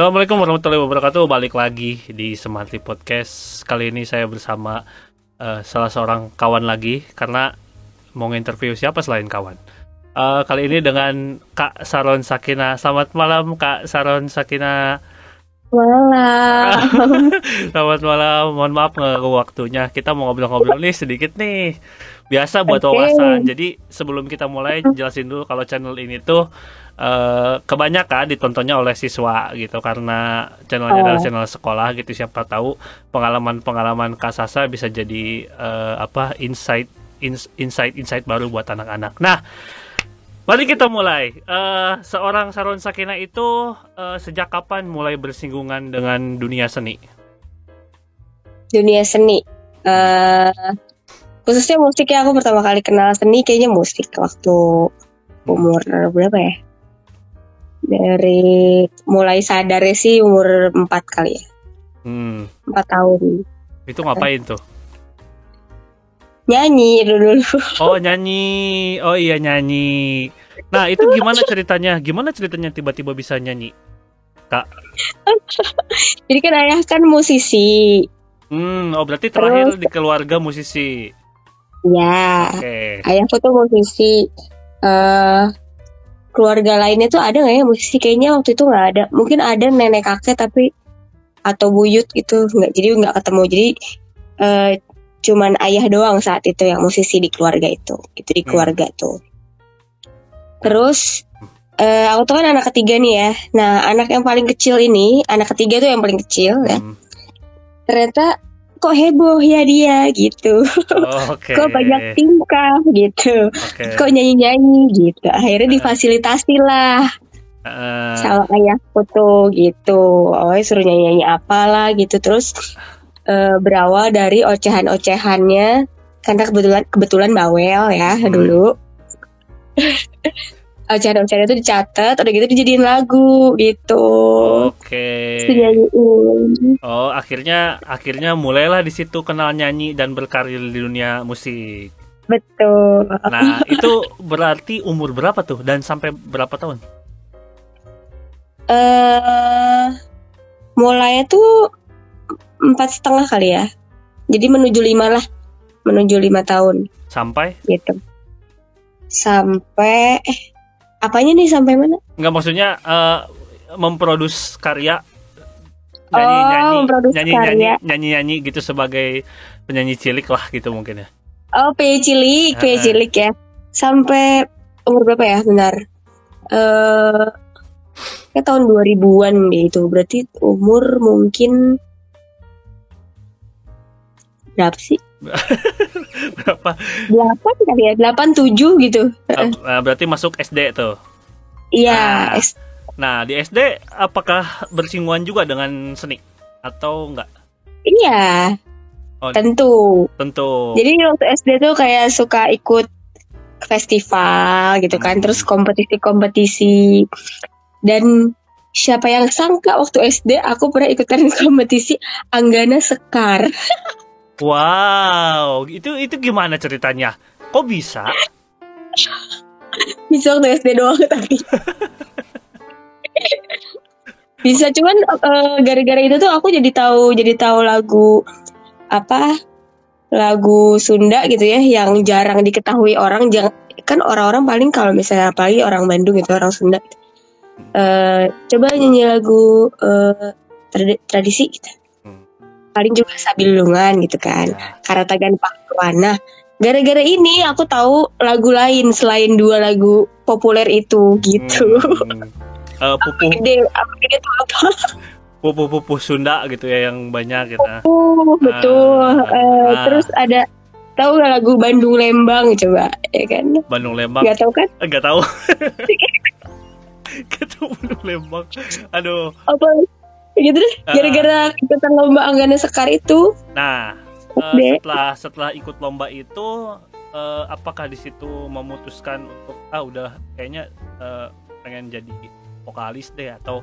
Assalamualaikum warahmatullahi wabarakatuh. Balik lagi di Semanti Podcast. Kali ini saya bersama uh, salah seorang kawan lagi karena mau interview siapa selain kawan. Uh, kali ini dengan Kak Saron Sakina. Selamat malam Kak Saron Sakina. Malam. Selamat malam. Mohon maaf nggak waktunya. Kita mau ngobrol-ngobrol nih sedikit nih. Biasa buat Oke. wawasan. Jadi sebelum kita mulai jelasin dulu kalau channel ini tuh eh, kebanyakan ditontonnya oleh siswa gitu karena channelnya Oh. adalah channel sekolah gitu. Siapa tahu pengalaman-pengalaman Kak Sasa bisa jadi eh, apa insight ins- insight insight baru buat anak-anak. Nah, Mari kita mulai. Eh, seorang Saron Sakina itu eh, sejak kapan mulai bersinggungan dengan dunia seni? Dunia seni. Eh khususnya musik ya aku pertama kali kenal seni kayaknya musik waktu umur berapa ya? Dari mulai sadar sih umur 4 kali ya. Hmm, 4 tahun. itu ngapain tuh? Nyanyi dulu. Oh nyanyi, oh iya nyanyi. Nah itu gimana ceritanya? Gimana ceritanya tiba-tiba bisa nyanyi? Jadi kan ayah kan musisi. Hmm, oh berarti terakhir di keluarga musisi. Ya, Oke. ayahku tuh musisi. Eh keluarga lainnya tuh ada nggak ya musisi? Kayaknya waktu itu nggak ada. Mungkin ada nenek kakek tapi atau buyut gitu nggak. Jadi nggak ketemu. Jadi eh cuman ayah doang saat itu yang musisi di keluarga itu. Itu di Hmm. keluarga tuh. Terus eh aku tuh kan anak ketiga nih ya. Nah anak yang paling kecil ini, anak ketiga tuh yang paling kecil ya. Hmm, Ternyata kok heboh ya dia gitu. oh, Oke. Kok banyak tingkah gitu Oke. kok nyanyi-nyanyi gitu. Akhirnya difasilitasi lah Eh, sama ayahku tuh gitu. Oh suruh nyanyi-nyanyi apalah gitu. Terus eh, berawal dari ocehan-ocehannya karena kebetulan kebetulan bawel ya Hmm. dulu. Ocehan-ocehan itu dicatat, udah gitu dijadiin lagu gitu. Oke. Dinyanyiin. Oh akhirnya akhirnya mulailah di situ kenal nyanyi dan berkarir di dunia musik. Betul. Nah itu berarti umur berapa tuh dan sampai berapa tahun? eh mulainya tuh empat setengah kali ya. Jadi menuju lima lah, menuju lima tahun Sampai? gitu. Sampai eh apanya nih sampai mana? Nggak maksudnya eh, memproduksi karya Oh, nyanyi nyanyi memproduksi nyanyi nyanyi nyanyi nyanyi gitu sebagai penyanyi cilik lah gitu mungkin ya. Oh, PJ cilik, PJ Heeh. cilik ya. Sampai umur berapa ya? Benar. Eh kayak tahun 2000-an deh itu. Berarti umur mungkin berapa sih? Berapa? 8 kali ya? 8 7 gitu. Eh, berarti masuk SD tuh. Iya, Ah. S- Nah di SD apakah bersinggungan juga dengan seni atau enggak? iya. Oh. Tentu. Tentu. Jadi waktu SD tuh kayak suka ikut festival gitu kan, Hmm. terus kompetisi-kompetisi. Dan siapa yang sangka waktu SD aku pernah ikutan kompetisi Anggana Sekar. Wow, itu itu gimana ceritanya? Kok bisa? Bisa waktu SD doang tapi. Bisa cuman eh, gara-gara itu tuh aku jadi tahu jadi tahu lagu apa lagu Sunda gitu ya yang jarang diketahui orang jangan kan orang-orang paling kalau misalnya apalagi orang Bandung itu orang Sunda eh coba nyanyi lagu tradi- tradisi gitu. Paling juga Sabilungan gitu kan Ya. Karatagan Pakuan nah gara-gara ini aku tahu lagu lain selain dua lagu populer itu gitu Hmm. Eh, pupuh gede apa gede tuh apa pupuh Sunda gitu ya yang banyak gitu. Oh, betul. Ah, Eh, ah. Terus ada tahu nggak lagu Bandung Lembang coba ya kan? Bandung Lembang Nggak tahu kan? enggak tahu. Enggak tahu Bandung Lembang. Aduh. Apa? Gitu deh. Ah. Gara-gara ikutan lomba Anggana Sekar itu. Nah, Dek. setelah setelah ikut lomba itu eh, apakah di situ memutuskan untuk ah udah kayaknya eh, pengen jadi vokalis deh atau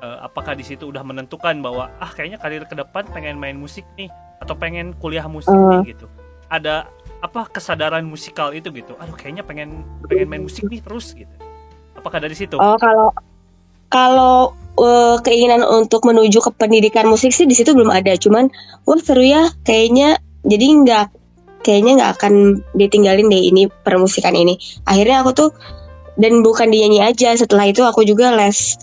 eh, apakah di situ udah menentukan bahwa ah kayaknya karir ke depan pengen main musik nih atau pengen kuliah musik Eh. nih gitu. Ada apa kesadaran musikal itu gitu. Aduh kayaknya pengen pengen main musik nih terus gitu. Apakah dari situ? Oh kalau kalau eh, keinginan untuk menuju ke pendidikan musik sih di situ belum ada. Cuman wah seru ya kayaknya jadi nggak kayaknya nggak akan ditinggalin deh ini permusikan ini. Akhirnya aku tuh dan bukan dinyanyi aja. Setelah itu aku juga les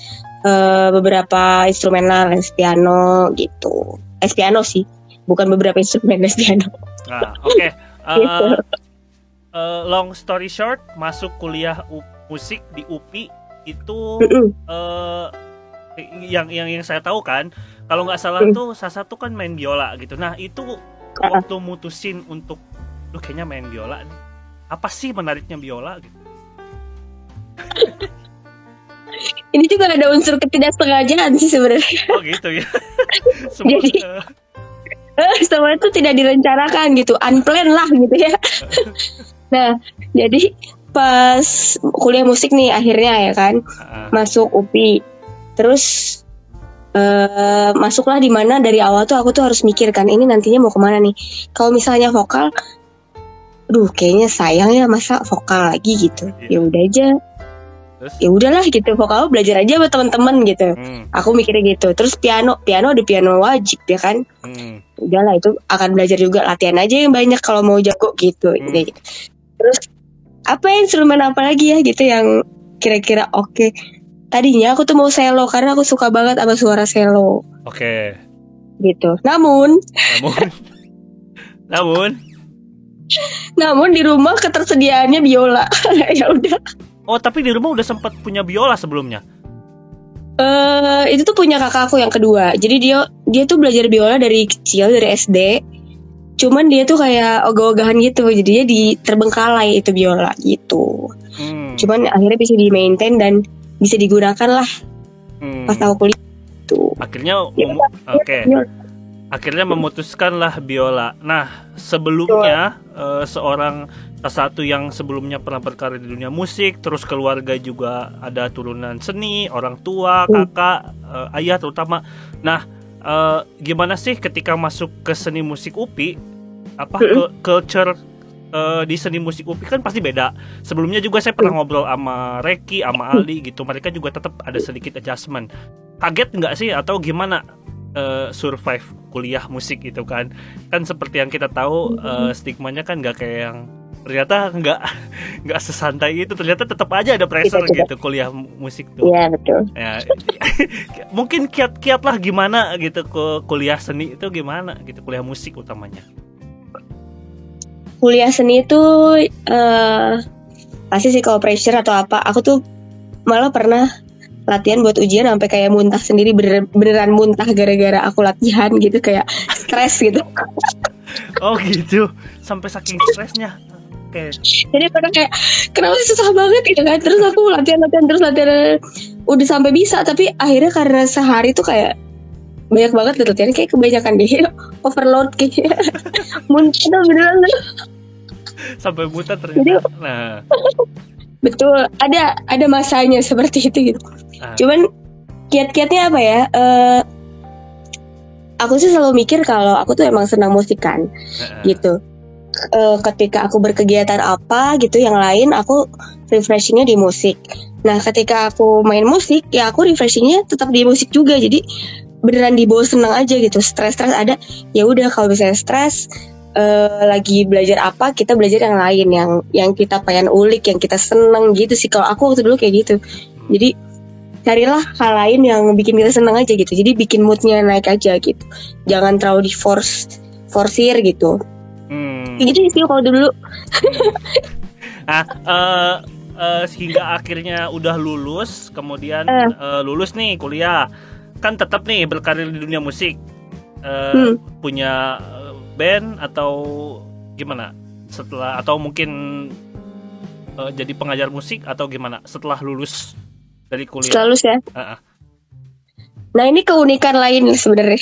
eh, beberapa instrumen lah, les piano gitu. Les piano sih, bukan beberapa instrumen les piano. Nah, oke. Eh, Gitu. eh, long story short, masuk kuliah musik di UPI itu eh yang yang yang saya tahu kan, kalau nggak salah Mm. tuh Sasa tuh kan main biola gitu. Nah, itu Ah. waktu mutusin untuk lu kayaknya main biola nih. Apa sih menariknya biola gitu? Ini juga ada unsur ketidaksengajaan sih sebenarnya. Oh gitu ya. Semua, Jadi- Eh, Semua itu tidak direncanakan gitu, unplanned lah gitu ya. nah, jadi pas kuliah musik nih akhirnya ya kan ah, masuk UPI. Terus eh masuklah di mana dari awal tuh aku tuh harus mikir kan ini nantinya mau ke mana nih. Kalau misalnya vokal, duh kayaknya sayang ya masa vokal lagi gitu. Iya. Ya udah aja, ya udahlah gitu vokal belajar aja sama teman-teman gitu. hmm, Aku mikirnya gitu. Terus piano, piano ada piano wajib ya kan. hmm, udahlah itu akan belajar juga latihan aja yang banyak kalau mau jago gitu Hmm. Gitu. terus apa ya, instrumen apa lagi ya gitu yang kira-kira oke tadinya aku tuh mau selo karena aku suka banget sama suara selo. Oke. gitu. Namun. Namun. Namun. Namun di rumah ketersediaannya biola. Ya udah. Oh tapi di rumah udah sempat punya biola sebelumnya. eh itu tuh punya kakakku yang kedua. Jadi dia dia tuh belajar biola dari kecil dari SD cuman dia tuh kayak ogah-ogahan gitu. Jadi dia di terbengkalai itu biola gitu. Hmm. cuman akhirnya bisa di maintain dan bisa digunakan lah hmm. pas aku kuliah tuh Akhirnya Ya, oke. Ya. Akhirnya memutuskanlah biola. Nah, sebelumnya eh, seorang salah satu yang sebelumnya pernah berkarir di dunia musik, terus keluarga juga ada turunan seni, orang tua, Hmm. kakak, eh, ayah terutama. Nah, eh, gimana sih ketika masuk ke seni musik UPI? Apa Hmm. ke culture eh, di seni musik UPI kan pasti beda. Sebelumnya juga saya pernah ngobrol sama Reki, sama Ali gitu. Mereka juga tetap ada sedikit adjustment. Kaget nggak sih atau gimana eh, survive kuliah musik itu kan? Kan seperti yang kita tahu eh, stigmanya kan nggak kayak yang ternyata nggak nggak sesantai itu. Ternyata tetap aja ada pressure Tidak, tidak. gitu kuliah mu- musik tuh. Iya betul Ya, mungkin kiat-kiat lah gimana gitu ke kuliah seni itu gimana gitu kuliah musik utamanya. Kuliah seni itu eh pasti sih kalau pressure atau apa aku tuh malah pernah latihan buat ujian sampai kayak muntah sendiri bener, beneran muntah gara-gara aku latihan gitu kayak stres gitu. Oh gitu, sampai saking stresnya. Oke. jadi pada kayak kenapa sih susah banget? gitu kan. Terus aku latihan latihan terus latihan. Udah sampai bisa tapi akhirnya karena sehari tuh kayak banyak banget gitu latihan kayak kebanyakan deh. Overload kayaknya muntah tuh beneran Sampai buta ternyata. Nah, betul. Ada ada masanya seperti itu gitu. Ah. cuman kiat-kiatnya apa ya? Eh aku sih selalu mikir kalau aku tuh emang senang musik kan Heeh. gitu. Eh ketika aku berkegiatan apa gitu yang lain aku refreshingnya di musik. Nah ketika aku main musik ya aku refreshingnya tetap di musik juga. Jadi beneran dibawa senang aja gitu. Stres-stres ada. Ya udah kalau misalnya stres eh, lagi belajar apa kita belajar yang lain. Yang yang kita pengen ulik yang kita seneng gitu sih. Kalau aku waktu dulu kayak gitu. Jadi carilah hal lain yang bikin kita senang aja gitu. Jadi bikin moodnya naik aja gitu. Jangan terlalu di force forsir gitu. Hmm. Gitu sih kalau dulu. Ah, eh, eh, sehingga akhirnya udah lulus, kemudian Eh. eh, lulus nih kuliah, kan tetap nih berkarir di dunia musik, Eh, Hmm. punya eh, band atau gimana? Setelah atau mungkin eh, jadi pengajar musik atau gimana? Setelah lulus dari kuliah. selalu ya Ah, ah. nah ini keunikan lain sebenarnya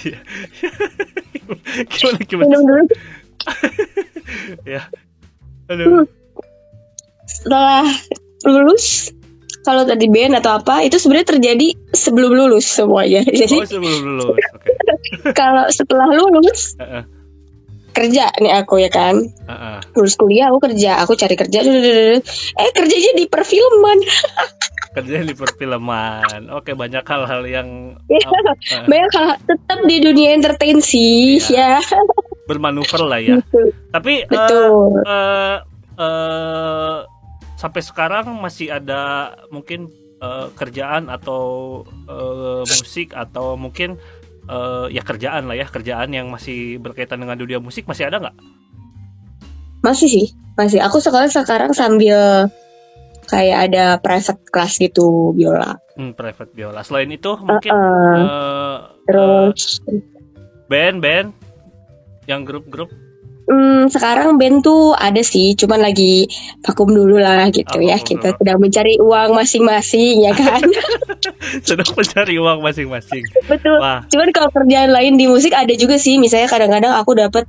Iya. gimana gimana? minum dulu Ya. Aduh. setelah lulus kalau tadi band atau apa itu sebenarnya terjadi sebelum lulus semuanya. Jadi Oh sebelum lulus. Oke. kalau setelah lulus Heeh. kerja nih aku ya kan? Heeh. lulus kuliah aku kerja. Aku cari kerja eh kerjanya di perfilman. Kerja di perfilman. Oke banyak hal-hal yang Ya, eh, banyak hal tetap di dunia entertain sih ya. Bermanuver lah ya. Gitu. tapi eh, betul. eh, eh, sampai sekarang masih ada mungkin eh, kerjaan atau eh, musik atau mungkin eh, ya kerjaan lah ya kerjaan yang masih berkaitan dengan dunia musik masih ada nggak? masih sih masih aku sekarang sekarang sambil kayak ada private class gitu biola Hmm, private biola. Selain itu mungkin Uh-uh. eh, terus band band yang grup-grup Hmm, sekarang band tuh ada sih, cuman lagi vakum dulu lah gitu Oh, ya. Kita dulu. sedang mencari uang masing-masing ya kan. sedang mencari uang masing-masing. Betul. Wah, Cuman kalau kerjaan lain di musik ada juga sih. Misalnya kadang-kadang aku dapat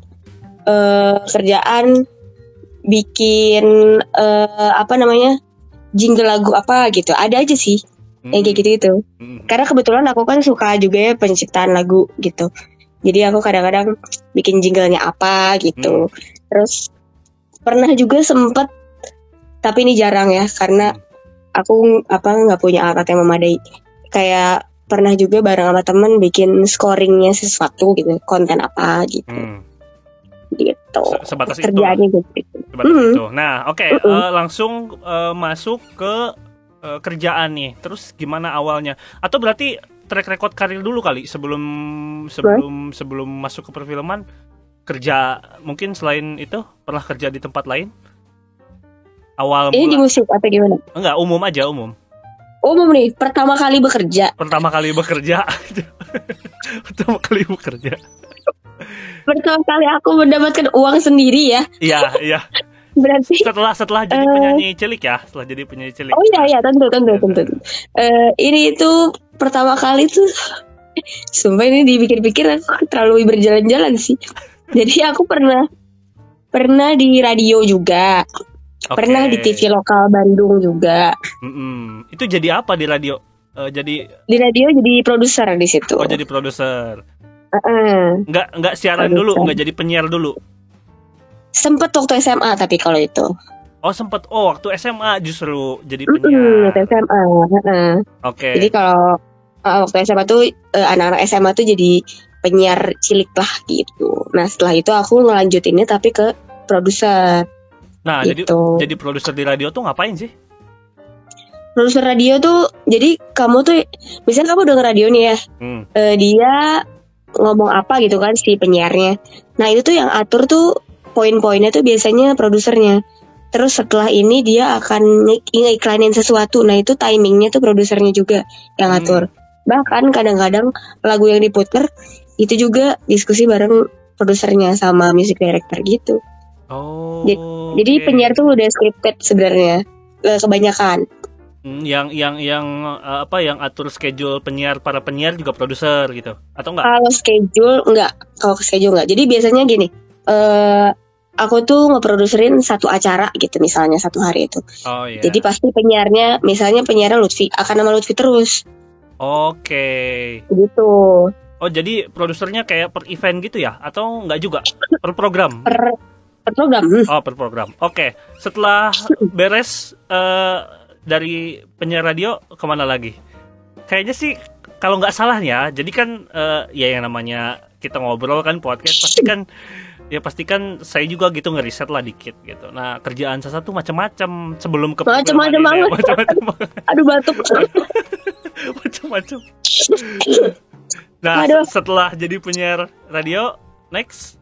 eh, kerjaan bikin eh, apa namanya jingle lagu apa gitu. Ada aja sih yang kayak gitu-gitu. Hmm, Karena kebetulan aku kan suka juga ya penciptaan lagu gitu. Jadi aku kadang-kadang bikin jinglenya apa gitu. Terus pernah juga sempet tapi ini jarang ya karena aku apa nggak punya alat yang memadai. Kayak pernah juga bareng sama temen bikin scoringnya sesuatu gitu, konten apa gitu, hmm. gitu. Se- sebatas itu. Kerjaannya gitu. Sebatas Mm. itu. Nah, oke, Mm-mm. eh, langsung eh, masuk ke eh, kerjaan nih. Terus gimana awalnya? Atau berarti track record karir dulu kali sebelum sebelum sebelum masuk ke perfilman kerja mungkin selain itu pernah kerja di tempat lain? Awal Ini di musik apa gimana? enggak umum aja umum. Umum nih, pertama kali bekerja. Pertama kali bekerja. Pertama kali bekerja. Pertama kali aku mendapatkan uang sendiri ya. Iya, iya. Berarti Setelah setelah jadi Eh. penyanyi cilik ya, setelah jadi penyanyi cilik. Oh iya iya tentu tentu tentu. Eh, ini itu pertama kali tuh sumpah ini dipikir-pikir aku terlalu berjalan-jalan sih. Jadi aku pernah pernah di radio juga, Oke. pernah di TV lokal Bandung juga. Mm-mm. Itu jadi apa di radio? Eh, jadi Di radio jadi produser di situ. oh jadi produser. Heeh. Nggak nggak siaran Produser. dulu, nggak jadi penyiar dulu. Sempet waktu SMA tapi kalau itu. Oh sempet oh waktu SMA justru jadi penyiar. waktu SMA. heeh. Oke. Jadi kalau uh, waktu SMA tuh uh, anak-anak SMA tuh jadi penyiar cilik lah gitu. Nah setelah itu aku ngelanjutinnya tapi ke produser Nah jadi gitu. jadi produser di radio tuh ngapain sih? Produser radio tuh jadi kamu tuh misalnya kamu denger radio nih ya, Hmm. eh, dia ngomong apa gitu kan si penyiarnya. Nah itu tuh yang atur tuh poin-poinnya tuh biasanya produsernya. Terus setelah ini dia akan nge-iklanin sesuatu. Nah itu timingnya tuh produsernya juga yang Hmm. atur. Bahkan kadang-kadang lagu yang diputer itu juga diskusi bareng produsernya sama music director gitu. Oh. Jadi oke. penyiar tuh udah scripted sebenarnya kebanyakan. Hmm, yang yang yang eh, apa yang atur schedule penyiar para penyiar juga produser gitu atau enggak? Kalau schedule enggak, kalau schedule enggak. Jadi biasanya gini, eh aku tuh ngeproduserin satu acara gitu misalnya satu hari itu. Oh iya. Jadi pasti penyiarnya, misalnya penyiarnya Lutfi, akan nama Lutfi terus Oke. gitu. Oh jadi produsernya kayak per event gitu ya atau enggak juga per program? Per, per program. Hmm. Oh per program. Oke. Setelah beres eh, dari penyiar radio ke mana lagi? Kayaknya sih kalau nggak salah ya. Jadi kan eh, ya yang namanya kita ngobrol kan podcast pasti kan ya pastikan saya juga gitu ngeriset lah dikit gitu. Nah kerjaan saya tuh macam-macam sebelum ke Macam-macam banget. Macam-macam. Aduh batuk. macam-macam. Nah, Aduh. setelah jadi penyiar radio, next.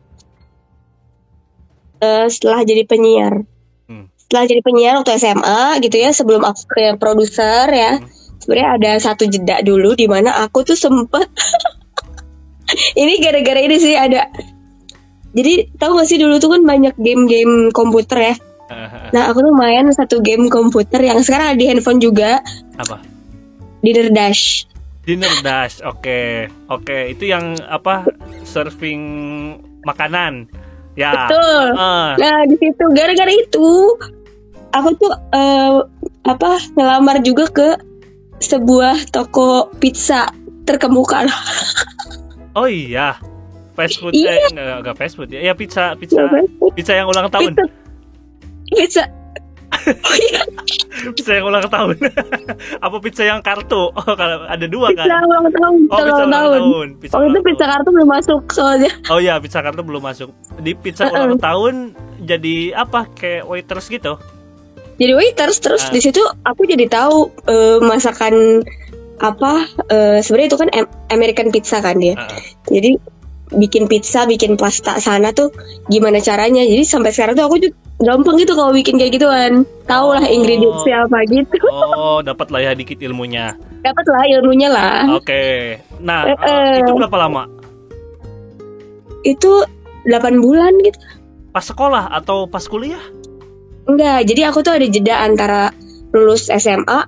Eh, setelah jadi penyiar. Hmm. Setelah jadi penyiar waktu SMA gitu ya, sebelum aku ke produser ya. Hmm. Sebenarnya ada satu jeda dulu di mana aku tuh sempet ini gara-gara ini sih ada jadi tahu gak sih dulu tuh kan banyak game-game komputer ya Nah aku tuh main satu game komputer yang sekarang ada di handphone juga Apa? Dinner Dash Dinner Dash. Oke. Oke, itu yang apa? Serving makanan. Ya. Betul Ah, Nah di situ gara-gara itu Aku tuh eh, apa ngelamar juga ke sebuah toko pizza terkemuka lah. oh iya. Fast food Iya. eh enggak, enggak fast food ya. Ya pizza pizza Ya, pizza yang ulang tahun. Pizza. Pizza. Oh iya, Pizza yang ulang tahun. Apa pizza yang kartu? Oh, kalau ada dua pizza kan. ulang tahun. Oh, Pizza pizza ulang ulang tahun. tahun. Pizza Waktu itu ulang pizza tahun. kartu belum masuk soalnya. Oh iya, pizza kartu belum masuk. Di pizza Uh-uh. ulang tahun jadi apa? Kayak waiters gitu. Jadi waiters terus Ah. di situ aku jadi tahu eh, masakan apa eh, sebenarnya itu kan Am- American pizza kan dia. Heeh. Jadi bikin pizza, bikin pasta sana tuh gimana caranya. Jadi sampai sekarang tuh aku juga gampang gitu kalau bikin kayak gituan. Tahu lah Oh. ingredientsnya apa gitu. Oh, dapat lah ya dikit ilmunya. Dapat lah ilmunya lah. Oke. Nah, Eh, eh, eh. itu berapa lama? Itu 8 bulan gitu. Pas sekolah atau pas kuliah? Enggak, jadi aku tuh ada jeda antara lulus SMA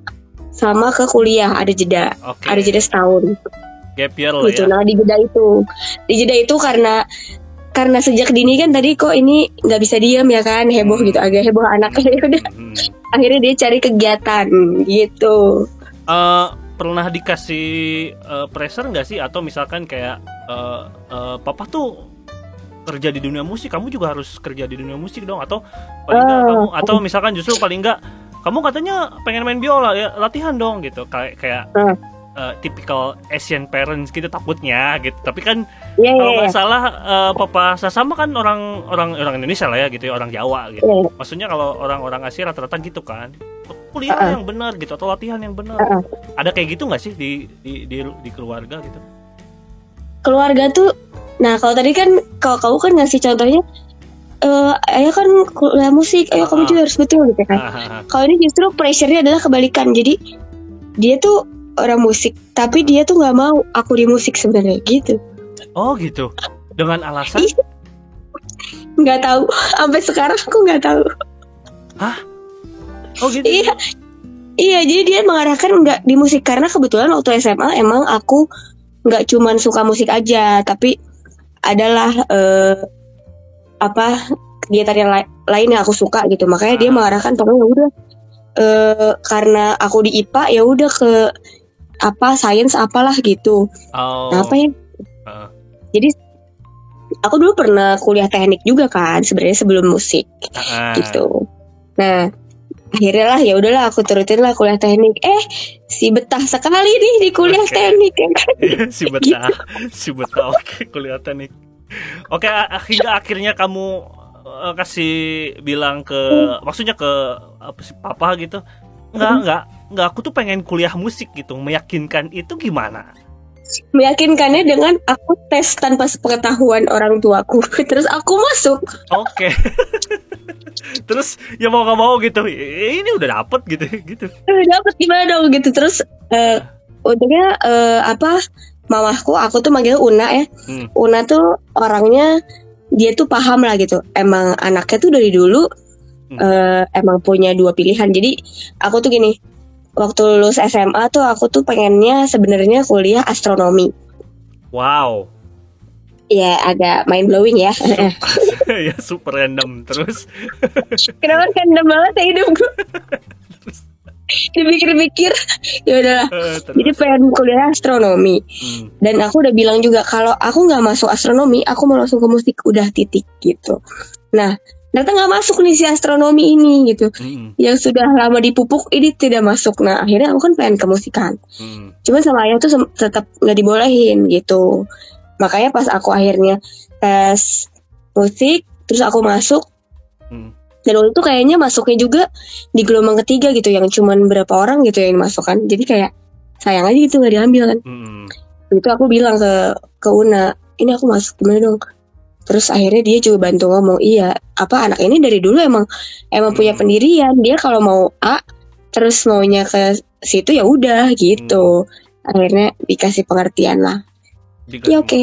sama ke kuliah ada jeda. Oke. Ada jeda setahun. Gap year lah gitu. ya. Nah di jeda itu, di jeda itu karena karena sejak dini kan tadi kok ini nggak bisa diam ya kan heboh Hmm. gitu agak heboh anaknya ya udah Hmm. akhirnya dia cari kegiatan gitu Eh, pernah dikasih eh, pressure nggak sih atau misalkan kayak eh, eh, papa tuh kerja di dunia musik kamu juga harus kerja di dunia musik dong atau paling nggak Eh. kamu atau misalkan justru paling nggak kamu katanya pengen main biola ya latihan dong gitu kayak kayak Eh. Eh, typical Asian parents gitu takutnya gitu. Tapi kan Iya kalau iya nggak iya. salah eh, papa Sasama kan orang orang orang Indonesia lah ya gitu ya, orang Jawa gitu. Iya. maksudnya kalau orang-orang Asia rata-rata gitu kan. Kuliah Uh-uh. yang benar gitu atau latihan yang benar. Uh-uh. ada kayak gitu nggak sih di, di di di keluarga gitu? Keluarga tuh nah kalau tadi kan kalau kamu kan ngasih contohnya eh ayah kan kuliah musik ayo kamu juga harus betul gitu kan. Kalau ini justru pressure-nya adalah kebalikan. Jadi dia tuh orang musik. Tapi dia tuh nggak mau aku di musik sebenarnya gitu. Oh gitu? Dengan alasan? Iya. nggak tahu. Sampai sekarang aku nggak tahu. Oh gitu? Iya. Iya, jadi dia mengarahkan nggak di musik. Karena kebetulan waktu SMA emang aku nggak cuman suka musik aja, tapi adalah eh, apa kegiatan yang lai- lain yang aku suka gitu. Makanya dia Ah. mengarahkan pokoknya ya udah eh, karena aku di IPA ya udah ke apa sains apalah gitu. oh Nah, apa ya? Ah. Jadi aku dulu pernah kuliah teknik juga kan sebenarnya sebelum musik ah. gitu. Nah, akhirnya lah ya udahlah aku turutin lah kuliah teknik. Eh, si betah sekali nih di kuliah Oke. teknik ya kan. Iya, si betah si betah oke kuliah teknik oke a- hingga akhirnya kamu eh, kasih bilang ke maksudnya ke apa sih papa gitu nggak Hmm. nggak nggak aku tuh pengen kuliah musik gitu meyakinkan itu gimana Meyakinkannya dengan aku tes tanpa sepengetahuan orang tuaku. Terus aku masuk. oke terus ya mau nggak mau gitu "Eh, ini udah dapet gitu gitu Dapat gimana dong gitu. Terus eh untungnya eh, apa mamahku aku tuh manggil Una ya. Hmm. Una tuh orangnya dia tuh paham lah gitu. Emang anaknya tuh dari dulu Hmm. eh, emang punya dua pilihan. Jadi aku tuh gini, waktu lulus SMA tuh aku tuh pengennya sebenarnya kuliah astronomi. wow Ya agak mind blowing ya. ya super random terus Kenapa random banget ya hidup gue? Dipikir-pikir, ya udahlah. eh, terus Jadi pengen kuliah astronomi. Hmm. Dan aku udah bilang juga kalau aku nggak masuk astronomi, aku mau langsung ke musik udah titik gitu. Nah, ternyata nggak masuk nih si astronomi ini gitu. Hmm. Yang sudah lama dipupuk ini tidak masuk. Nah, akhirnya aku kan pengen ke musikan. Hmm. Cuma sama ayah tuh tetap nggak dibolehin gitu. Makanya pas aku akhirnya tes musik, terus aku masuk. Hmm. Dan waktu itu kayaknya masuknya juga di gelombang ketiga gitu, yang cuman berapa orang gitu yang masuk kan. Jadi kayak sayang aja gitu nggak diambil kan. Hmm. Itu aku bilang ke ke Una, ini aku masuk gimana dong? Terus akhirnya dia juga bantu ngomong, iya, apa anak ini dari dulu emang emang punya Hmm. pendirian. Dia kalau mau A, terus maunya ke situ ya udah gitu. Akhirnya dikasih pengertian lah. Jika- Ya oke,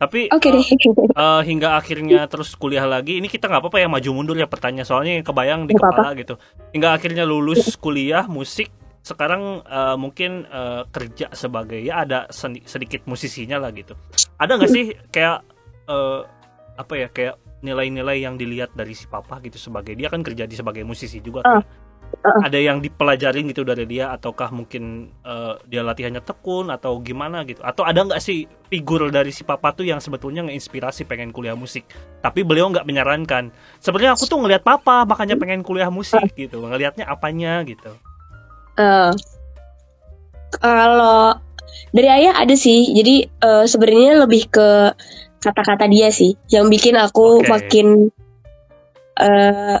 tapi oke eh, deh. Eh, hingga akhirnya terus kuliah lagi ini kita nggak apa-apa ya maju mundur ya pertanyaan soalnya yang kebayang di Nggak kepala gitu hingga akhirnya lulus kuliah musik sekarang eh, mungkin eh, kerja sebagai ya ada sedikit musisinya lah gitu ada nggak sih kayak eh, apa ya kayak nilai-nilai yang dilihat dari si papa gitu sebagai dia kan kerja di sebagai musisi juga kan? Uh-uh. ada yang dipelajarin gitu dari dia ataukah mungkin eh, dia latihannya tekun atau gimana gitu atau ada nggak sih figur dari si papa tuh yang sebetulnya ngeinspirasi pengen kuliah musik tapi beliau nggak menyarankan sebenarnya aku tuh ngelihat papa makanya pengen kuliah musik gitu ngelihatnya apanya gitu Eh, kalau dari ayah ada sih. Jadi eh, sebenarnya lebih ke kata-kata dia sih yang bikin aku Oke. makin eh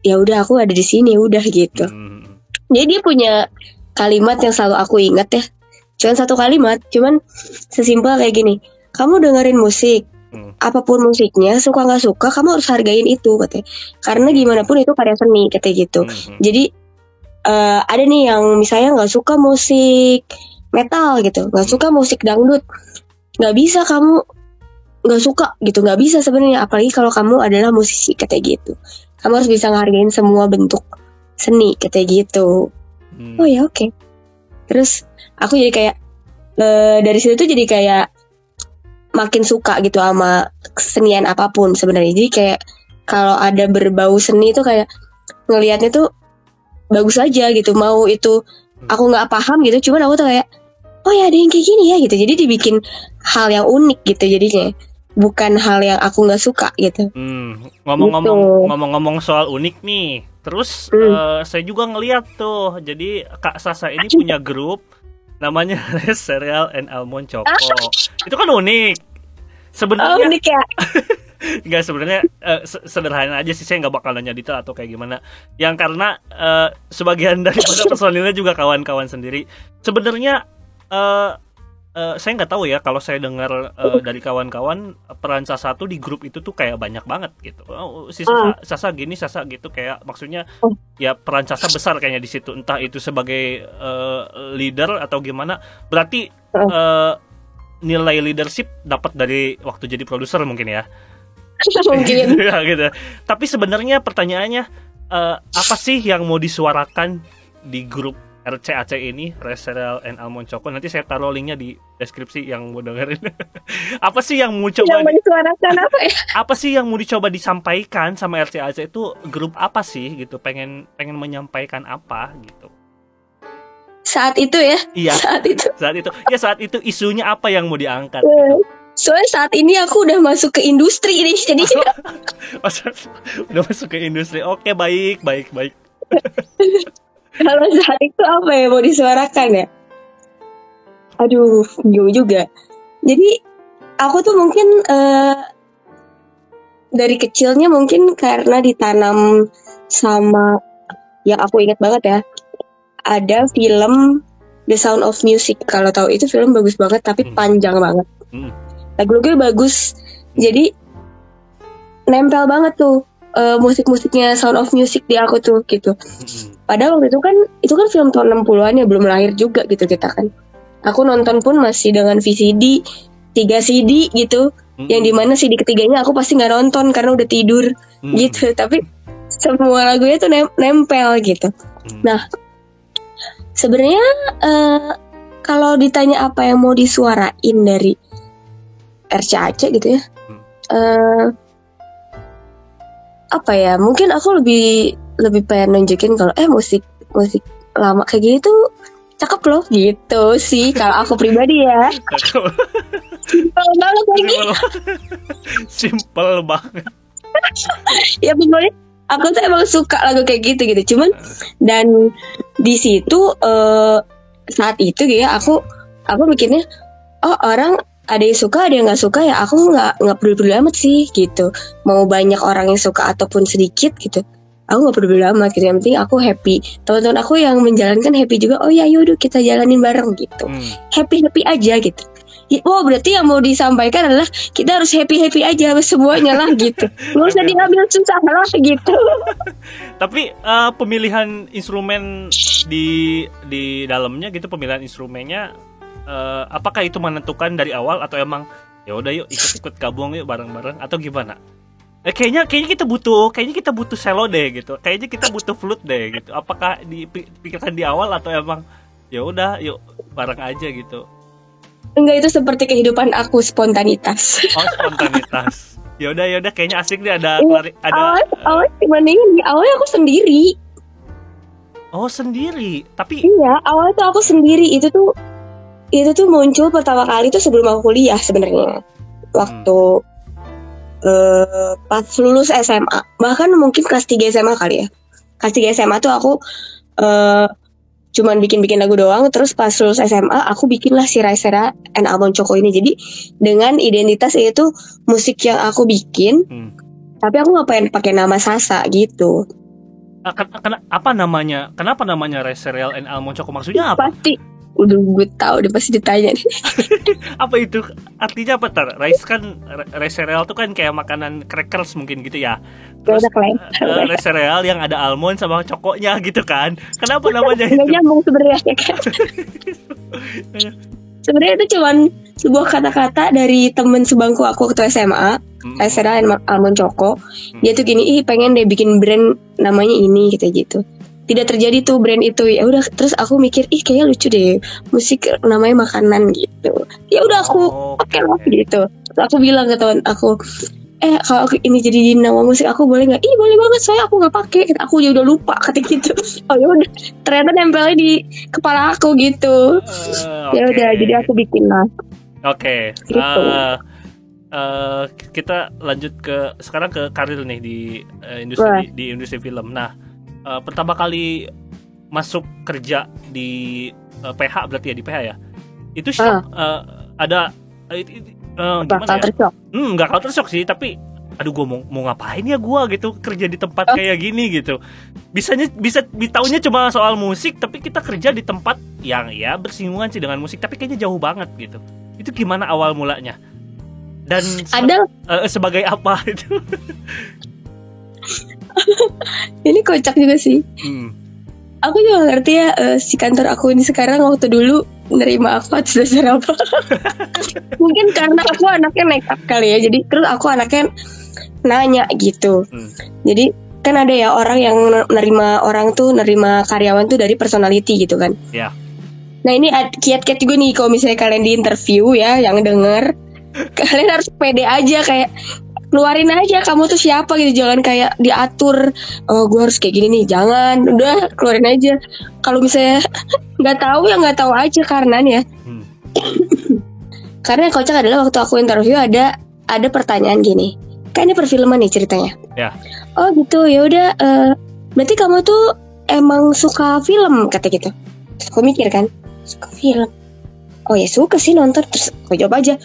ya udah aku ada di sini udah gitu. Hmm. Jadi dia punya kalimat yang selalu aku ingat ya. Cuman satu kalimat, cuman sesimpel kayak gini. Kamu dengerin musik, Hmm. apa pun musiknya, suka nggak suka, kamu harus hargain itu katanya. Karena gimana pun itu karya seni katanya gitu. Hmm. Jadi eh, ada nih yang misalnya nggak suka musik metal gitu, nggak suka musik dangdut, nggak bisa kamu nggak suka gitu, nggak bisa sebenarnya. Apalagi kalau kamu adalah musisi katanya gitu. Kamu harus bisa ngehargain semua bentuk seni katanya gitu. Hmm. Oh ya oke. Terus aku jadi kayak eh, dari situ tuh jadi kayak makin suka gitu sama kesenian apa pun sebenarnya. Jadi kayak kalau ada berbau seni tuh kayak ngelihatnya tuh bagus aja gitu. Mau itu aku nggak paham gitu, cuman aku tuh kayak oh ya ada yang kayak gini ya gitu. Jadi dibikin hal yang unik gitu jadinya. Bukan hal yang aku nggak suka gitu. Hmm, ngomong-ngomong Gitu. ngomong-ngomong soal unik nih. Terus Hmm. eh, saya juga ngeliat tuh. Jadi Kak Sasa ini punya grup namanya Cereal and Almond Choco. Itu kan unik. Oh Sebenarnya unik ya. nggak sebenarnya se- sederhana aja sih saya nggak bakal nanya detail atau kayak gimana. Yang karena eh, sebagian daripada personilnya juga kawan-kawan sendiri. Sebenarnya eh, eh, saya nggak tahu ya kalau saya dengar eh, dari kawan-kawan peran Sasa tuh di grup itu tuh kayak banyak banget gitu. Oh, si Sasa, Sasa gini, Sasa gitu kayak maksudnya Oh. ya peran Sasa besar kayaknya di situ. Entah itu sebagai eh, leader atau gimana. Berarti Oh. eh, nilai leadership dapat dari waktu jadi produser mungkin ya. Mungkin. ya gitu. Tapi sebenarnya pertanyaannya eh, apa sih yang mau disuarakan di grup RCAC ini, Reserel and Almond Choco? Nanti saya taruh linknya di deskripsi yang mau dengerin. apa sih yang mau Yang coba disuarakan apa ya? apa sih yang mau dicoba disampaikan sama RCAC itu grup apa sih gitu? Pengen pengen menyampaikan apa gitu? Saat itu ya, Iya, saat itu. saat itu. Ya saat itu isunya apa yang mau diangkat? Soalnya saat ini aku udah masuk ke industri nih, jadi udah masuk ke industri. Oke, baik, baik, baik. Kalau saat itu apa ya mau disuarakan ya? Aduh, bingung juga. Jadi aku tuh mungkin eh, dari kecilnya mungkin karena ditanam sama yang aku ingat banget ya. Ada film The Sound of Music. Kalau tahu itu film bagus banget tapi Hmm. panjang banget. Hmm. Lagu-lagunya bagus. Jadi nempel banget tuh eh, musik-musiknya Sound of Music di aku tuh gitu. Mm-mm. Padahal waktu itu kan itu kan film tahun 60-an ya belum lahir juga gitu kita kan. Aku nonton pun masih dengan VCD 3 CD gitu. Yang di mana CD ketiganya aku pasti nggak nonton karena udah tidur Mm-mm. gitu. Tapi semua lagunya tuh nem- nempel gitu. Mm. Nah, sebenarnya eh, kalau ditanya apa yang mau disuarain dari RCAC gitu ya, Hmm. eh, apa ya? Mungkin aku lebih lebih pengen nunjukin kalau eh musik musik lama kayak gini tuh cakep loh gitu sih kalau aku pribadi ya. Kalau banget lagi Simple banget. ya pokoknya aku tuh emang suka lagu kayak gitu gitu cuman dan di situ eh, saat itu ya aku aku mikirnya oh orang ada yang suka ada yang nggak suka ya aku nggak nggak peduli amat sih gitu. Mau banyak orang yang suka ataupun sedikit gitu. Aku nggak peduli amat gitu. Yang penting aku happy. Teman-teman aku yang menjalankan happy juga oh ya yaudah kita jalanin bareng gitu. Hmm. happy happy aja gitu. Ya, Oh berarti yang mau disampaikan adalah kita harus happy happy aja semuanya lah gitu. Nggak usah diambil susah lah gitu. Tapi eh, pemilihan instrumen di di dalamnya gitu pemilihan instrumennya eh, apakah itu menentukan dari awal atau emang ya udah yuk ikut-ikut gabung yuk bareng-bareng atau gimana? Eh, kayaknya kayaknya kita butuh kayaknya kita butuh selo deh gitu. Kayaknya kita butuh flute deh gitu. Apakah dipikirkan di awal atau emang ya udah yuk bareng aja gitu. Enggak itu seperti kehidupan aku spontanitas. Oh spontanitas. ya udah ya udah kayaknya asik deh ada Iya. klari- ada Awalnya awalnya gimana ini? Awalnya aku sendiri. Oh sendiri, tapi Iya, awalnya tuh aku sendiri itu tuh itu tuh muncul pertama kali tuh sebelum aku kuliah sebenarnya. Waktu eh, pas lulus SMA, bahkan mungkin kelas 3 SMA kali ya. Kelas 3 SMA tuh aku eh cuman bikin-bikin lagu doang, terus pas lulus SMA aku bikinlah si Raisera and Almond Choco ini. Jadi dengan identitas itu musik yang aku bikin, Hmm. tapi aku nggak pengen pakai nama Sasa gitu. ah, ken- ken- apa namanya? Kenapa namanya Reserel and Almond Choco? Maksudnya apa? Pasti udah gue tahu deh pasti ditanya nih. Apa itu? Artinya apa tar? Rice kan re- Reserel tuh kan kayak makanan crackers mungkin gitu ya. Terus keren. eh, Reserel yang ada almond sama cokonya gitu kan. Kenapa namanya nggak itu? nyambung sebenarnya ya kan sebenarnya itu cuman sebuah kata-kata dari temen sebangku aku waktu SMA Hmm. Esera and Almond Choco dia tuh gini ih pengen deh bikin brand namanya ini gitu gitu tidak terjadi tuh brand itu. Ya udah terus aku mikir ih kayaknya lucu deh musik namanya makanan gitu. Ya udah aku Oh, oke lah gitu. Terus aku bilang ke teman aku eh kalau aku ini jadi nama musik aku boleh nggak? Ih boleh banget saya aku nggak pakai. Aku ya udah lupa ketik gitu. Oh ya udah. Ternyata nempelnya di kepala aku gitu. Eh, ya oke. udah jadi aku bikin lah. Oke, Gitu. eh, eh, kita lanjut ke sekarang ke karir nih di eh, industri di, di industri film. Nah, eh, pertama kali masuk kerja di eh, PH berarti ya di PH ya. Itu shock, eh, ada eh, it- it- eh, gimana ya? Hmm, nggak kalau tersok sih, tapi aduh gue mau mau ngapain ya gue gitu kerja di tempat Oh. kayak gini gitu. Bisanya bisa ditaunya cuma soal musik tapi kita kerja di tempat yang ya bersinggungan sih dengan musik tapi kayaknya jauh banget gitu. Itu gimana awal mulanya? Dan se- ada. eh, sebagai apa itu ini kocak juga sih. Hmm, aku juga ngerti ya eh, si kantor aku ini sekarang waktu dulu nerima aku atas dasar apa. Mungkin karena aku anaknya nekat kali ya jadi terus aku anaknya nanya gitu. Hmm. jadi kan ada ya orang yang nerima orang tuh nerima karyawan tuh dari personality gitu kan. Ya. nah ini kiat-kiat juga nih kalau misalnya kalian di interview ya yang denger kalian harus pede aja kayak keluarin aja kamu tuh siapa gitu jangan kayak diatur oh gue harus kayak gini nih. Jangan udah keluarin aja. Kalau misalnya nggak tahu ya nggak tahu aja karena ya. Hmm. karena yang kocak adalah waktu aku interview ada ada pertanyaan gini. Kan ini perfilman nih ceritanya. Ya. oh gitu. Ya udah eh, berarti kamu tuh emang suka film kata gitu. Aku mikir kan suka film? Oh ya suka sih nonton. Terus aku jawab aja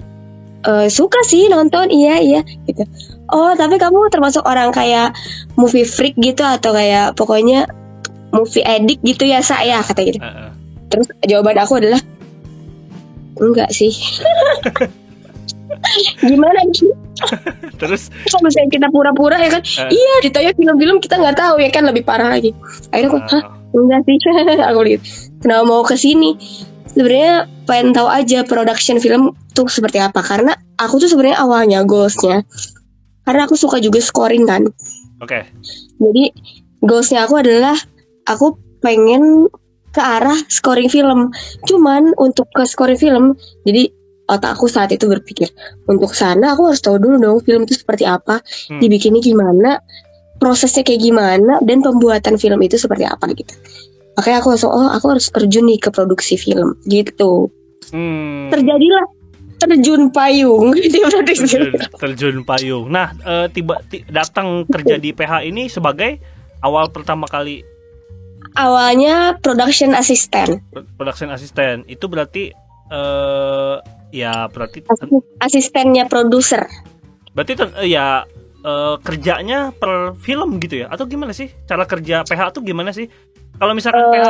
"Eh, suka sih nonton iya iya gitu. Oh tapi kamu termasuk orang kayak movie freak gitu atau kayak pokoknya movie addict gitu ya saya kata gitu. Eh, eh. terus jawaban aku adalah enggak sih. Gimana gitu terus? Kalau misalnya kita pura-pura ya kan? Eh. iya ditanya film-film kita nggak tahu ya kan? Lebih parah lagi. Akhirnya aku hah enggak sih? Aku gitu kenapa mau ke sini sebenarnya pengen tahu aja production film tuh seperti apa. Karena aku tuh sebenarnya awalnya goalsnya karena aku suka juga scoring kan. Oke. Jadi goalsnya aku adalah aku pengen ke arah scoring film. Cuman untuk ke scoring film jadi otak aku saat itu berpikir untuk sana aku harus tahu dulu dong film itu seperti apa Hmm. dibikinnya gimana prosesnya kayak gimana dan pembuatan film itu seperti apa gitu makanya aku langsung oh aku harus terjun nih ke produksi film gitu Hmm. terjadilah terjun payung di produksi terjun, terjun payung. Nah, eh, tiba ti- datang kerja di PH ini sebagai awal pertama kali awalnya production assistant pro- production assistant. Itu berarti eh ya berarti asistennya produser berarti ter- eh, ya eh, kerjanya per film gitu ya atau gimana sih? Cara kerja PH tuh gimana sih? Kalau misalkan Eh, PH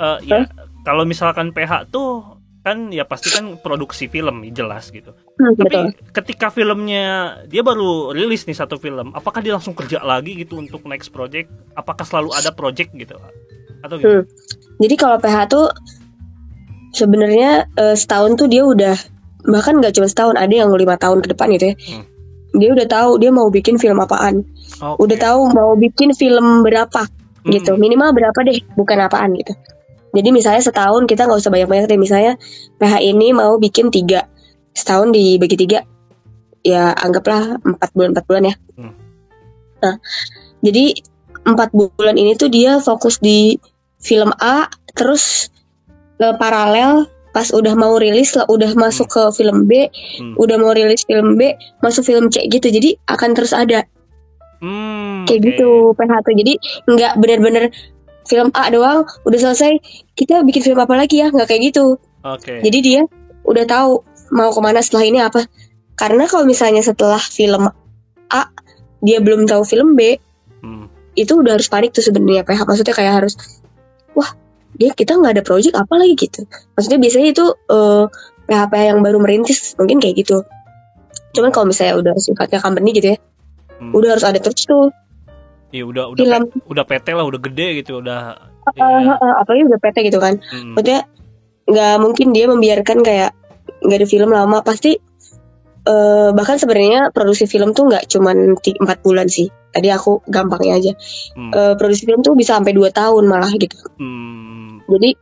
eh, ya kalau misalkan PH tuh kan ya pasti kan produksi film jelas gitu. Hmm, Tapi betul ketika filmnya dia baru rilis nih satu film, apakah dia langsung kerja lagi gitu untuk next project? Apakah selalu ada project gitu? Atau gitu? Hmm. Jadi kalau PH tuh sebenarnya eh, setahun tuh dia udah bahkan nggak cuma setahun ada yang lima tahun ke depan gitu ya. Hmm. Dia udah tahu dia mau bikin film apaan. Oke. Udah tahu mau bikin film berapa Hmm. gitu. Minimal berapa deh, bukan apaan gitu. Jadi misalnya setahun kita nggak usah banyak-banyak deh. Misalnya PH ini mau bikin tiga setahun dibagi tiga ya anggaplah empat bulan empat bulan ya. Hmm. Nah jadi empat bulan ini tuh dia fokus di film A terus eh, paralel pas udah mau rilis lah udah masuk ke film B Hmm. udah mau rilis film B masuk film C gitu jadi akan terus ada Hmm, kayak oke. gitu PH tuh jadi nggak bener-bener film A doang udah selesai kita bikin film apa lagi ya? Nggak kayak gitu. Oke. jadi dia udah tahu mau ke mana setelah ini apa. Karena kalau misalnya setelah film A dia belum tahu film B Hmm. itu udah harus panik tuh sebenarnya PH maksudnya kayak harus wah dia kita nggak ada project apa lagi gitu. Maksudnya biasanya itu eh, PH yang baru merintis mungkin kayak gitu. Cuman kalau misalnya udah sifatnya company gitu ya Hmm. udah harus ada terus tuh Iya udah udah film P- udah PT lah udah gede gitu udah. Eh, iya. eh, apalagi udah PT gitu kan Hmm. maksudnya nggak mungkin dia membiarkan kayak nggak ada film lama pasti eh, bahkan sebenarnya produksi film tuh nggak cuman ti- empat bulan sih tadi aku gampangnya aja Hmm. Eh, produksi film tuh bisa sampai dua tahun malah gitu Hmm. jadi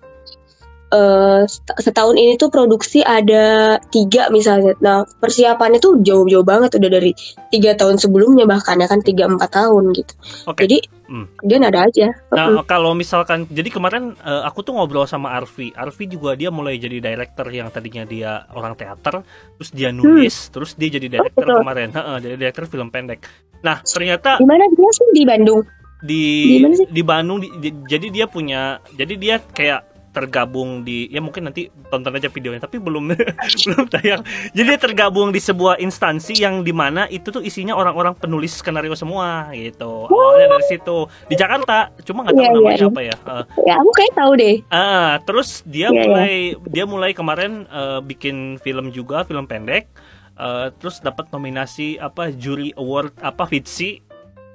eh, set- setahun ini tuh produksi ada tiga misalnya nah persiapannya tuh jauh-jauh banget udah dari tiga tahun sebelumnya bahkan ya kan tiga empat tahun gitu Oke. jadi Hmm. dia ada aja Nah, kalau misalkan jadi kemarin eh, aku tuh ngobrol sama Arfi. Arfi juga dia mulai jadi director yang tadinya dia orang teater, terus dia nulis, terus dia jadi director Hmm. betul. kemarin. Heeh, jadi director film pendek. Nah, ternyata di mana dia sih di Bandung di Di di Bandung di- di- jadi dia punya jadi dia kayak tergabung di ya mungkin nanti tonton aja videonya tapi belum belum tayang. Jadi dia tergabung di sebuah instansi yang di mana itu tuh isinya orang-orang penulis skenario semua gitu. Awalnya dari situ. Di Jakarta cuma nggak tahu Iya, iya, namanya iya. apa ya. Eh, ya aku kayak tahu deh. Ah terus dia Iya, iya. mulai dia mulai kemarin eh, bikin film juga film pendek. Eh, terus dapat nominasi apa juri award apa Fitsi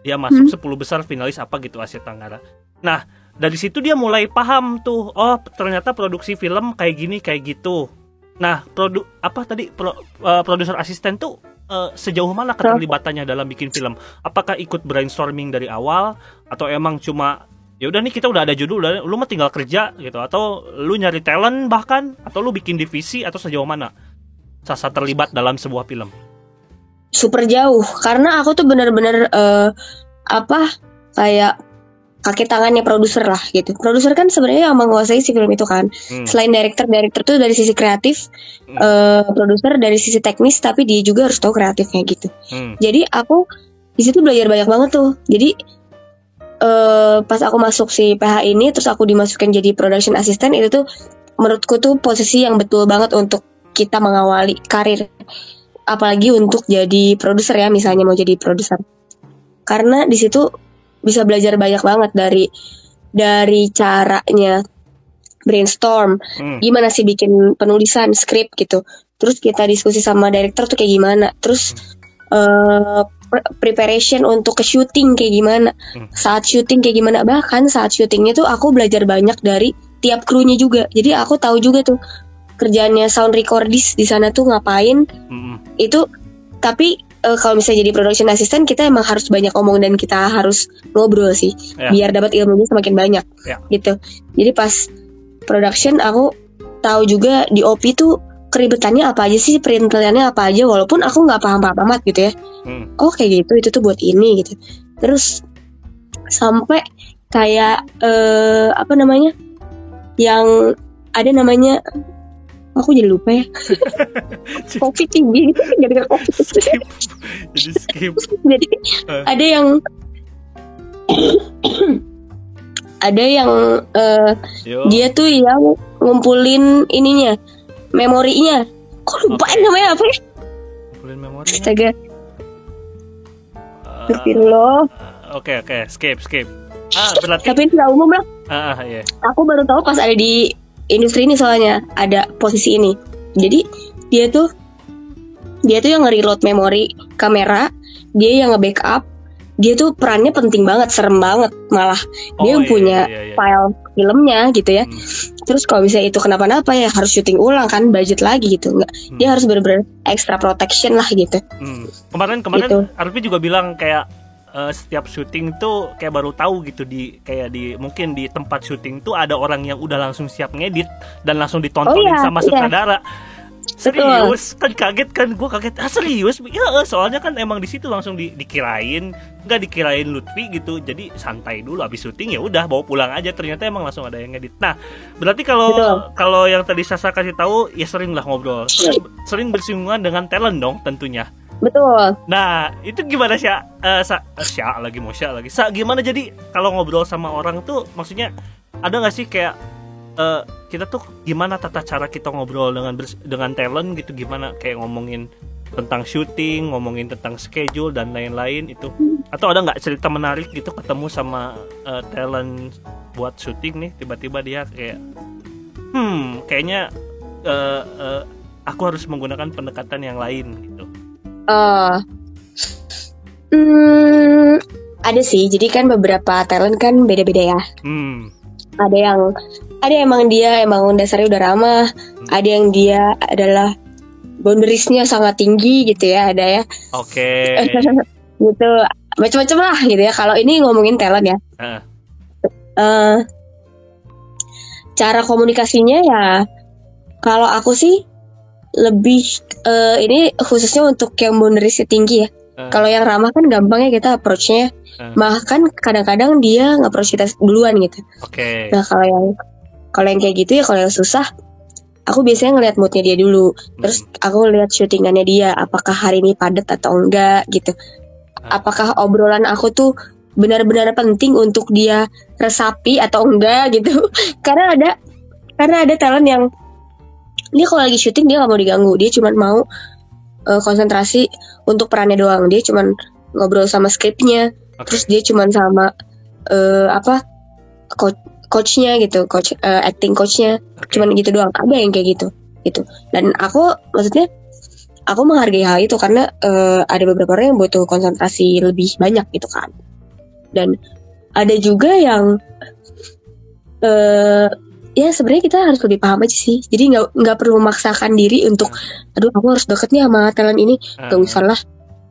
dia masuk 10 besar finalis apa gitu Asia Tenggara. Nah dari situ dia mulai paham tuh oh ternyata produksi film kayak gini kayak gitu. Nah produk apa tadi pro- produser asisten tuh eh, sejauh mana keterlibatannya dalam bikin film? Apakah ikut brainstorming dari awal atau emang cuma ya udah nih kita udah ada judul udah lu mah tinggal kerja gitu. Atau lu nyari talent bahkan atau lu bikin divisi atau sejauh mana? Sasa terlibat dalam sebuah film. Super jauh. Karena aku tuh bener-bener eh, apa kayak kaki tangannya produser lah gitu produser kan sebenarnya yang menguasai si film itu kan Hmm. selain director director tuh dari sisi kreatif Hmm. eh, produser dari sisi teknis tapi dia juga harus tahu kreatifnya gitu Hmm. jadi aku di situ belajar banyak banget tuh jadi eh pas aku masuk si PH ini terus aku dimasukin jadi production assistant itu tuh menurutku tuh posisi yang betul banget untuk kita mengawali karir apalagi untuk jadi produser ya misalnya mau jadi produser karena di situ bisa belajar banyak banget dari dari caranya brainstorm. Hmm. gimana sih bikin penulisan skrip gitu. Terus kita diskusi sama director tuh kayak gimana. Terus eh, pre- preparation untuk ke syuting kayak gimana. Hmm. saat syuting kayak gimana. Bahkan saat syutingnya tuh aku belajar banyak dari tiap krunya juga. Jadi aku tahu juga tuh kerjaannya sound recordist di sana tuh ngapain. Hmm. itu tapi eh, kalau misalnya jadi production assistant kita emang harus banyak ngomong dan kita harus ngobrol sih Ya. biar dapat ilmunya semakin banyak Ya. gitu jadi pas production aku tahu juga di OP tuh keribetannya apa aja sih perintilannya apa aja walaupun aku nggak paham paham amat gitu ya Hmm. oh kayak gitu itu tuh buat ini gitu terus sampai kayak eh, apa namanya yang ada namanya aku jadi lupa ya. Covid tinggi. Jadi covid. Skip. Jadi skip. Jadi Eh. ada yang ada yang yo. dia tuh yang ngumpulin ininya memorinya. Kok lupa Oke. namanya apa ya? Kumpulin memori astaga. Astagfirullah. Oke oke. Skip skip. Ah berarti tapi nggak umum lah. Ah ah, iya. Aku baru tahu pas ada di industri ini soalnya ada posisi ini jadi dia tuh dia tuh yang nge-reload memori kamera dia yang nge-backup dia tuh perannya penting banget serem banget malah Oh, dia yang iya, punya iya, iya. file filmnya gitu ya Hmm. terus kalau misalnya itu kenapa-napa ya harus syuting ulang kan budget lagi gitu nggak Hmm. dia harus bener-bener extra protection lah gitu Hmm. Kemarin kemarin Gitu. Arfi juga bilang kayak eh, setiap syuting tuh kayak baru tahu gitu di kayak di mungkin di tempat syuting tuh ada orang yang udah langsung siap ngedit dan langsung ditontonin Oh, iya, sama iya. sutradara. serius? Kan kaget kan? Gue kaget. Ah serius? Ya soalnya kan emang di situ langsung di, dikirain. Nggak dikirain Lutfi gitu. Jadi santai dulu. Habis syuting ya udah bawa pulang aja. Ternyata emang langsung ada yang ngedit. Nah berarti kalau Betul. kalau yang tadi Sasa kasih tahu ya sering lah ngobrol. Sering, sering bersinggungan dengan talent dong tentunya Betul. Nah, itu gimana sih? Eh, sa, eh, Sya lagi mau Sya lagi. Sa, gimana jadi kalau ngobrol sama orang tuh maksudnya ada nggak sih kayak eh, kita tuh gimana tata cara kita ngobrol dengan dengan talent gitu gimana kayak ngomongin tentang syuting, ngomongin tentang schedule dan lain-lain itu. Atau ada nggak cerita menarik gitu ketemu sama eh, talent buat syuting nih tiba-tiba dia kayak hmm, kayaknya eh, eh, aku harus menggunakan pendekatan yang lain gitu. Eh, hmm, ada sih. Jadi kan beberapa talent kan beda-beda ya. Hmm. Ada yang ada yang emang dia emang dasarnya udah ramah. Ada yang dia adalah boundariesnya sangat tinggi gitu ya. Ada ya. Oke. gitu macam-macam lah gitu ya. Kalau ini ngomongin talent ya. Heeh. Eh, cara komunikasinya ya kalau aku sih lebih eh, ini khususnya untuk yang boundariesnya tinggi ya. Eh. Kalau yang ramah kan gampang ya kita approach-nya. Eh. Bahkan kadang-kadang dia nge-approach kita duluan gitu. Oke. Nah kalau yang kalau yang kayak gitu ya kalau yang susah, aku biasanya ngeliat moodnya dia dulu. Terus aku lihat syutingannya dia, apakah hari ini padat atau enggak gitu. Apakah obrolan aku tuh benar-benar penting untuk dia resapi atau enggak gitu. karena ada karena ada talent yang dia kalau lagi syuting dia nggak mau diganggu, dia cuma mau eh, konsentrasi untuk perannya doang. Dia cuma ngobrol sama skripnya, Oke. terus dia cuma sama eh, apa coach coachnya gitu. Coach eh, acting coachnya. Oke. cuman gitu doang. Ada yang kayak gitu. Gitu. Dan aku maksudnya aku menghargai hal itu karena eh, ada beberapa orang yang butuh konsentrasi lebih banyak gitu kan. Dan ada juga yang eh ya sebenarnya kita harus lebih paham aja sih. Jadi nggak nggak perlu memaksakan diri untuk aduh aku harus deket nih sama talent ini. Gak usah lah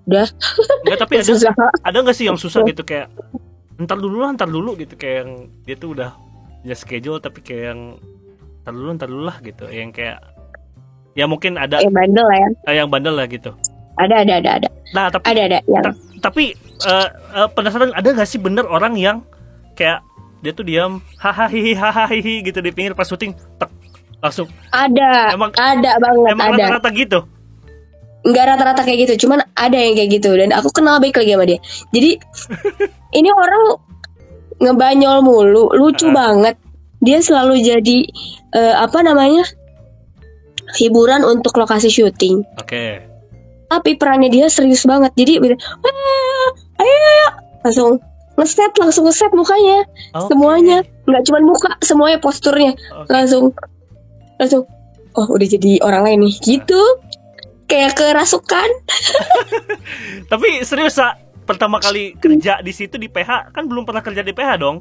Enggak, tapi ada susah. ada nggak sih yang susah gitu? Kayak ntar dulu lah, ntar dulu gitu. Kayak yang dia tuh udah punya schedule tapi kayak yang ntar dulu, ntar dulu lah gitu. Yang kayak ya mungkin ada yang bandel lah ya. Eh, yang bandel lah gitu. ada ada ada ada. Nah, tapi ada ada yang tapi eh, eh, penasaran ada nggak sih bener orang yang kayak dia tuh diam hahaha hahaha gitu di pinggir pas syuting tek, langsung ada Emang- ada banget emang ada rata-rata gitu. nggak rata-rata kayak gitu cuman ada yang kayak gitu dan aku kenal baik lagi sama dia jadi ini orang ngebanyol mulu lucu Ah. banget dia selalu jadi eh, apa namanya hiburan untuk lokasi syuting Oke. tapi perannya dia serius banget jadi "Ah, ayo, ayo." langsung ngeset langsung ngeset mukanya Oke. semuanya nggak cuma muka semuanya posturnya Oke. langsung langsung oh udah jadi orang lain nih gitu kayak kerasukan Tapi serius Sa, pertama kali kerja di situ di PH kan belum pernah kerja di PH dong.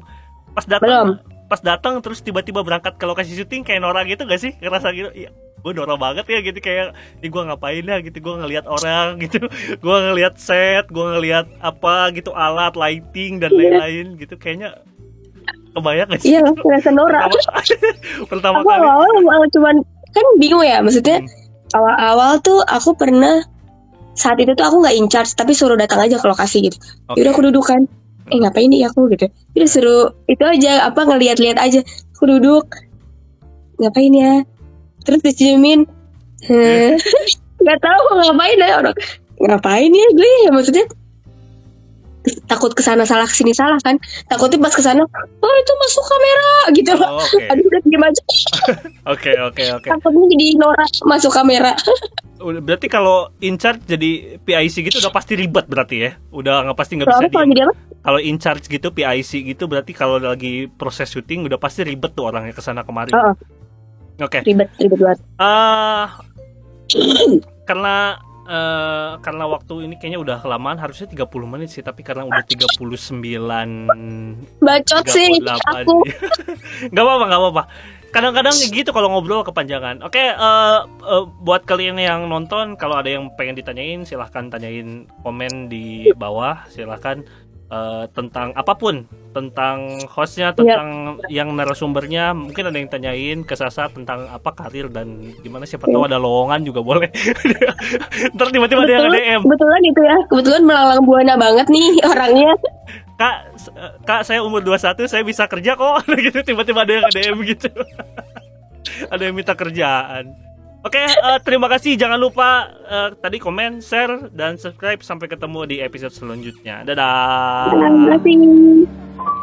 Pas Belum. datang pas datang terus tiba-tiba berangkat ke lokasi syuting kayak Nora gitu gak sih? Ngerasa gitu. Iya, gue Nora banget ya gitu. Kayak ini gue ngapain ya? Gitu gue ngelihat orang gitu. Gue ngelihat set gue ngelihat apa gitu. Alat lighting dan Iya. lain-lain gitu. Kayaknya kebayang gak sih? Iya kerasa Nora pertama, pertama aku kali. awal awal cuman kan bingung ya maksudnya Hmm. awal-awal tuh aku pernah saat itu tuh aku nggak in charge tapi suruh datang aja ke lokasi gitu. Oke. yaudah aku duduk kan. Eh ngapain nih aku? Gitu. Udah suruh itu aja apa ngeliat-liat aja. Aku duduk. Ngapain ya terus diciumin. Hmm. nggak tahu mau ngapain ya orang. Ngapain ya gue? Ya maksudnya takut ke sana salah ke sini salah kan? Takutnya pas ke sana oh itu masuk kamera gitu loh. Oh, aduh udah diem aja. Oke oke oke. Takutnya jadi Nora masuk kamera. Berarti kalau in charge jadi PIC gitu udah pasti ribet berarti ya? Udah nggak pasti nggak bisa kalau kalau in charge gitu PIC gitu berarti kalau lagi proses syuting udah pasti ribet tuh orangnya ke sana kemari. Heeh. Oke. Ribet ribet banget. Ah karena eh, karena waktu ini kayaknya udah kelamaan. Harusnya 30 menit sih tapi karena udah 39 bacot sih 38 aku. Nggak apa-apa nggak apa-apa. Kadang-kadang gitu kalau ngobrol kepanjangan. Oke eh, eh, buat kalian yang nonton kalau ada yang pengen ditanyain silahkan tanyain komen di bawah. Silahkan uh, tentang apa pun tentang hostnya tentang yep. yang narasumbernya mungkin ada yang tanyain ke Sasa tentang apa karir dan gimana siapa tahu ada lowongan juga boleh. Ntar tiba-tiba ada yang DM kebetulan itu ya kebetulan melalang buana banget nih orangnya. Kak kak saya umur 21 saya bisa kerja kok. Gitu tiba-tiba ada yang DM gitu. Ada yang minta kerjaan Oke, okay, uh, eh, terima kasih. Jangan lupa uh, tadi komen, share, dan subscribe. Sampai ketemu di episode selanjutnya. Dadah. Terima kasih.